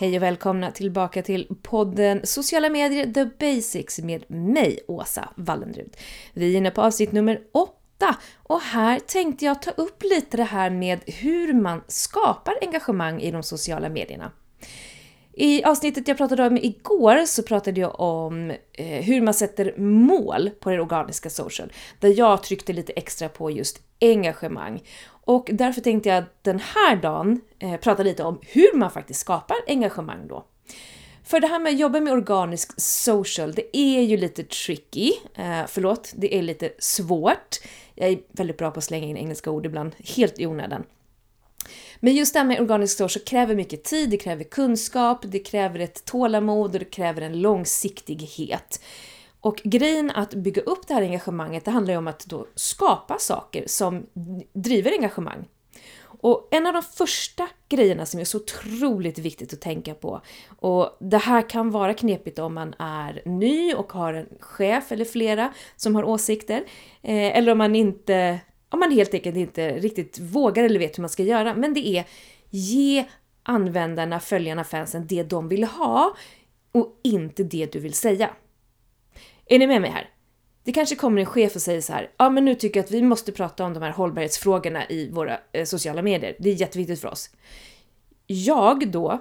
Hej och välkomna tillbaka till podden Sociala medier The Basics med mig, Åsa Wallenrud. Vi är inne på avsnitt nummer 8 och här tänkte jag ta upp lite det här med hur man skapar engagemang i de sociala medierna. I avsnittet jag pratade om igår så pratade jag om eh, hur man sätter mål på det organiska social, där jag tryckte lite extra på just engagemang. Och därför tänkte jag den här dagen eh, prata lite om hur man faktiskt skapar engagemang då. För det här med att jobba med organisk social, det är ju lite tricky. Eh, förlåt, det är lite svårt. Jag är väldigt bra på att slänga in engelska ord ibland, helt i onödan. Men just det här med organisk så kräver mycket tid, det kräver kunskap, det kräver ett tålamod och det kräver en långsiktighet. Och grejen att bygga upp det här engagemanget, det handlar ju om att då skapa saker som driver engagemang. Och en av de första grejerna som är så otroligt viktigt att tänka på, och det här kan vara knepigt om man är ny och har en chef eller flera som har åsikter, eh, eller om man inte, om man helt enkelt inte riktigt vågar eller vet hur man ska göra, men det är ge användarna, följarna, fansen det de vill ha och inte det du vill säga. Är ni med mig här? Det kanske kommer en chef och säger så här, ja men nu tycker jag att vi måste prata om de här hållbarhetsfrågorna i våra eh, sociala medier. Det är jätteviktigt för oss. Jag då,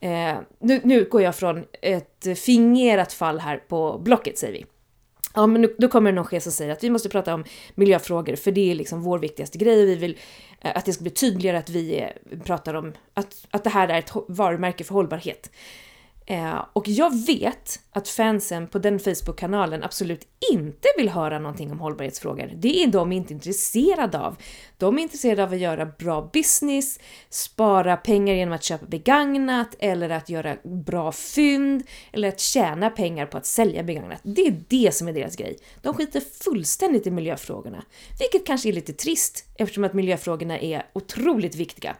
eh, nu, nu går jag från ett fingerat fall här på Blocket säger vi. Ja, men nu, då kommer det någon chef som säger att vi måste prata om miljöfrågor för det är liksom vår viktigaste grej och vi vill eh, att det ska bli tydligare att vi eh, pratar om att, att det här är ett varumärke för hållbarhet. Eh, och jag vet att fansen på den Facebook-kanalen absolut inte vill höra någonting om hållbarhetsfrågor. Det är de inte intresserade av. De är intresserade av att göra bra business, spara pengar genom att köpa begagnat eller att göra bra fynd eller att tjäna pengar på att sälja begagnat. Det är det som är deras grej. De skiter fullständigt i miljöfrågorna, vilket kanske är lite trist eftersom att miljöfrågorna är otroligt viktiga.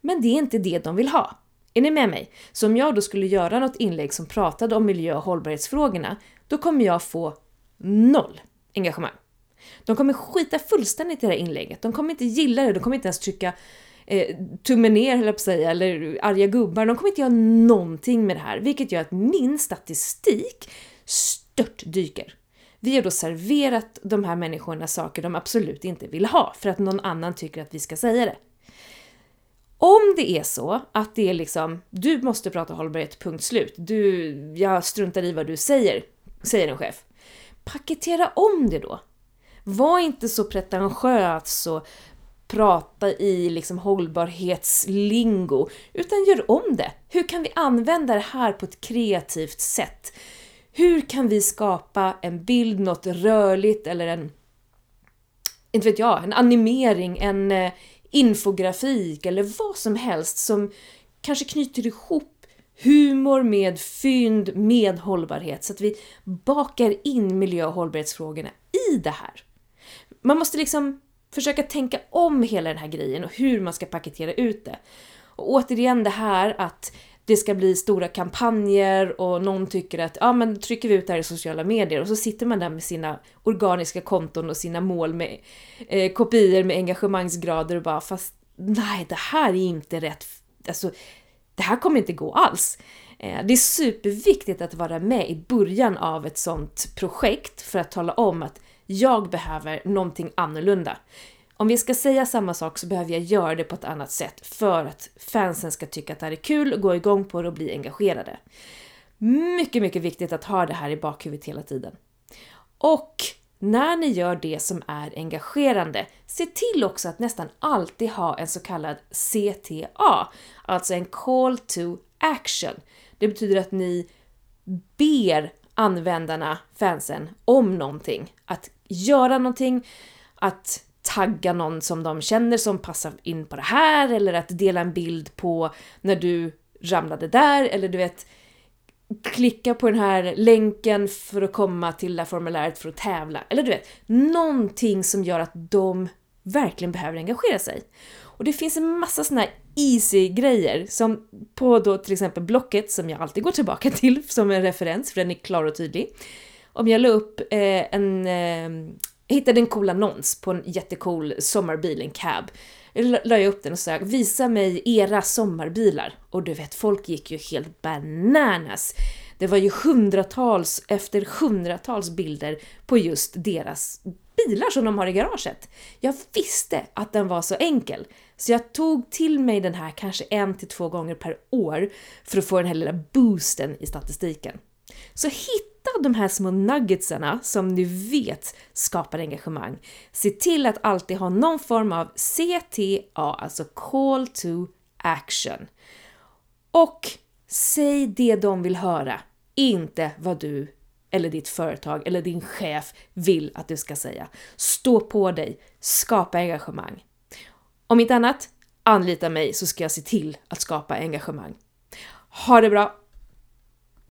Men det är inte det de vill ha. Är ni med mig? Så om jag då skulle göra något inlägg som pratade om miljö och hållbarhetsfrågorna, då kommer jag få noll engagemang. De kommer skita fullständigt i det här inlägget. De kommer inte gilla det, de kommer inte ens trycka eh, tummen ner, höll jag på att säga, eller arga gubbar. De kommer inte göra någonting med det här, vilket gör att min statistik stört dyker. Vi har då serverat de här människorna saker de absolut inte vill ha, för att någon annan tycker att vi ska säga det. Om det är så att det är liksom, du måste prata hållbarhet, punkt slut. Du, jag struntar i vad du säger, säger en chef. Paketera om det då. Var inte så pretentiös och prata i liksom hållbarhetslingo, utan gör om det. Hur kan vi använda det här på ett kreativt sätt? Hur kan vi skapa en bild, något rörligt eller en, inte vet jag, en animering, en eh, infografik eller vad som helst som kanske knyter ihop humor med fynd med hållbarhet så att vi bakar in miljö och hållbarhetsfrågorna i det här. Man måste liksom försöka tänka om hela den här grejen och hur man ska paketera ut det. Och återigen det här att det ska bli stora kampanjer och någon tycker att ja men trycker vi ut det här i sociala medier och så sitter man där med sina organiska konton och sina mål med eh, kopior med engagemangsgrader och bara fast nej det här är inte rätt, alltså det här kommer inte gå alls. Eh, det är superviktigt att vara med i början av ett sånt projekt för att tala om att jag behöver någonting annorlunda. Om vi ska säga samma sak så behöver jag göra det på ett annat sätt för att fansen ska tycka att det här är kul, gå igång på det och bli engagerade. Mycket, mycket viktigt att ha det här i bakhuvudet hela tiden. Och när ni gör det som är engagerande, se till också att nästan alltid ha en så kallad CTA, alltså en call to action. Det betyder att ni ber användarna, fansen, om någonting. Att göra någonting, att tagga någon som de känner som passar in på det här eller att dela en bild på när du ramlade där eller du vet klicka på den här länken för att komma till det här formuläret för att tävla. Eller du vet, någonting som gör att de verkligen behöver engagera sig. Och det finns en massa såna här easy grejer som på då till exempel Blocket som jag alltid går tillbaka till som en referens för den är klar och tydlig. Om jag la upp eh, en, eh, jag hittade en cool annons på en jättecool sommarbil, en cab. Jag la jag upp den och sa visa mig era sommarbilar. Och du vet, folk gick ju helt bananas. Det var ju hundratals efter hundratals bilder på just deras bilar som de har i garaget. Jag visste att den var så enkel, så jag tog till mig den här kanske en till två gånger per år för att få den här lilla boosten i statistiken. Så hitta de här små nuggetsarna som du vet skapar engagemang. Se till att alltid ha någon form av CTA, alltså Call to Action. Och säg det de vill höra, inte vad du eller ditt företag eller din chef vill att du ska säga. Stå på dig, skapa engagemang. Om inte annat, anlita mig så ska jag se till att skapa engagemang. Ha det bra!